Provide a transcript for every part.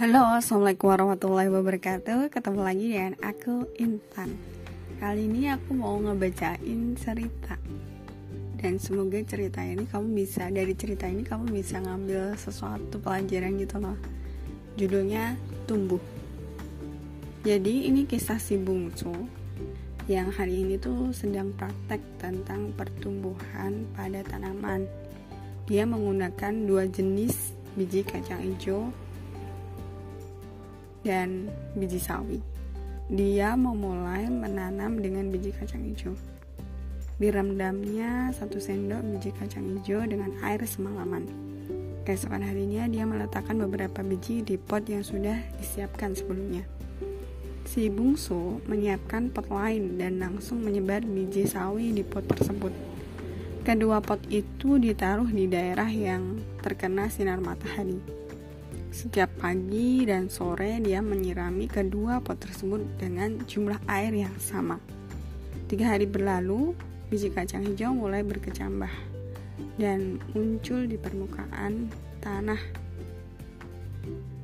Halo, Assalamualaikum warahmatullahi wabarakatuh. Ketemu lagi dengan aku Intan. Kali ini aku mau ngebacain cerita. Dan semoga cerita ini kamu bisa Dari cerita ini kamu bisa ngambil sesuatu pelajaran gitu loh. Judulnya Tumbuh. Jadi ini kisah si bungsu Yang hari ini tuh sedang praktek tentang pertumbuhan pada tanaman. Dia menggunakan dua jenis biji kacang hijau dan biji sawi. Dia memulai menanam dengan biji kacang hijau. Direndamnya satu sendok biji kacang hijau dengan air semalaman. Keesokan harinya dia meletakkan beberapa biji di pot yang sudah disiapkan sebelumnya. Si bungsu menyiapkan pot lain dan langsung menyebar biji sawi di pot tersebut. Kedua pot itu ditaruh di daerah yang terkena sinar matahari. Setiap pagi dan sore dia menyirami kedua pot tersebut dengan jumlah air yang sama. Tiga hari berlalu, biji kacang hijau mulai berkecambah dan muncul di permukaan tanah.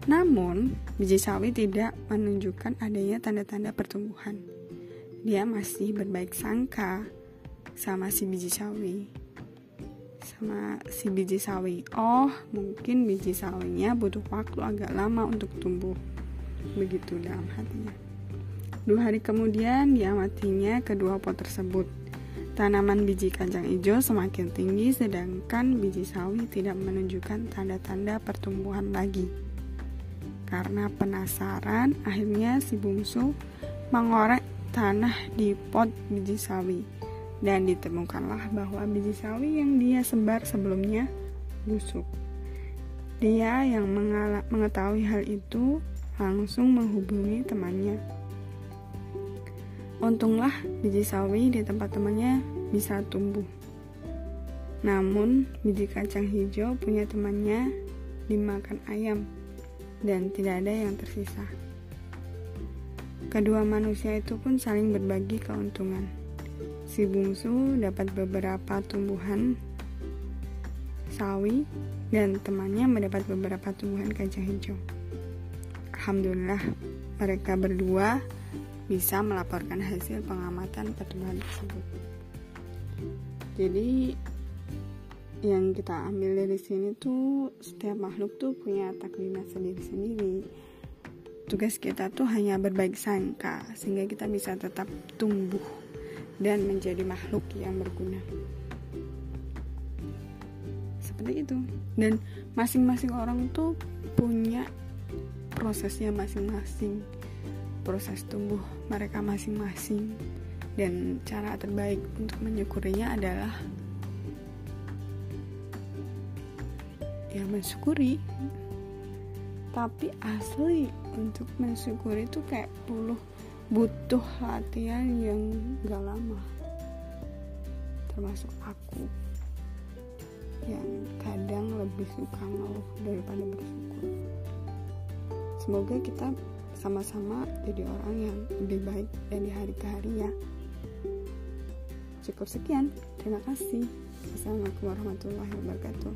Namun, biji sawi tidak menunjukkan adanya tanda-tanda pertumbuhan. Dia masih berbaik sangka sama si biji sawi sama si biji sawi. Oh mungkin biji sawinya butuh waktu agak lama untuk tumbuh. Begitu dalam hatinya. Dua hari kemudian diamatinya kedua pot tersebut. Tanaman biji kacang hijau semakin tinggi sedangkan biji sawi tidak menunjukkan tanda-tanda pertumbuhan lagi. Karena penasaran akhirnya si bungsu mengorek tanah di pot biji sawi dan ditemukanlah bahwa biji sawi yang dia sebar sebelumnya busuk. Dia yang mengetahui hal itu langsung menghubungi temannya. Untunglah biji sawi di tempat temannya bisa tumbuh. Namun biji kacang hijau punya temannya dimakan ayam dan tidak ada yang tersisa. Kedua manusia itu pun saling berbagi keuntungan. Si bungsu dapat beberapa tumbuhan sawi dan temannya mendapat beberapa tumbuhan kacang hijau. Alhamdulillah, mereka berdua bisa melaporkan hasil pengamatan pertumbuhan tersebut. Jadi yang kita ambil dari sini tuh setiap makhluk tuh punya takdirnya sendiri-sendiri. Tugas kita tuh hanya berbaik sangka sehingga kita bisa tetap tumbuh dan menjadi makhluk yang berguna. Seperti itu. Dan masing-masing orang tuh punya prosesnya masing-masing. Proses tumbuh mereka masing-masing. Dan cara terbaik untuk menyukurinya adalah ya mensyukuri tapi asli untuk mensyukuri itu kayak puluh butuh latihan yang gak lama. Termasuk aku yang kadang lebih suka ngeluh daripada bersyukur. Semoga kita sama-sama jadi orang yang lebih baik dari hari ke hari ya. Cukup sekian terima kasih. Assalamualaikum warahmatullahi wabarakatuh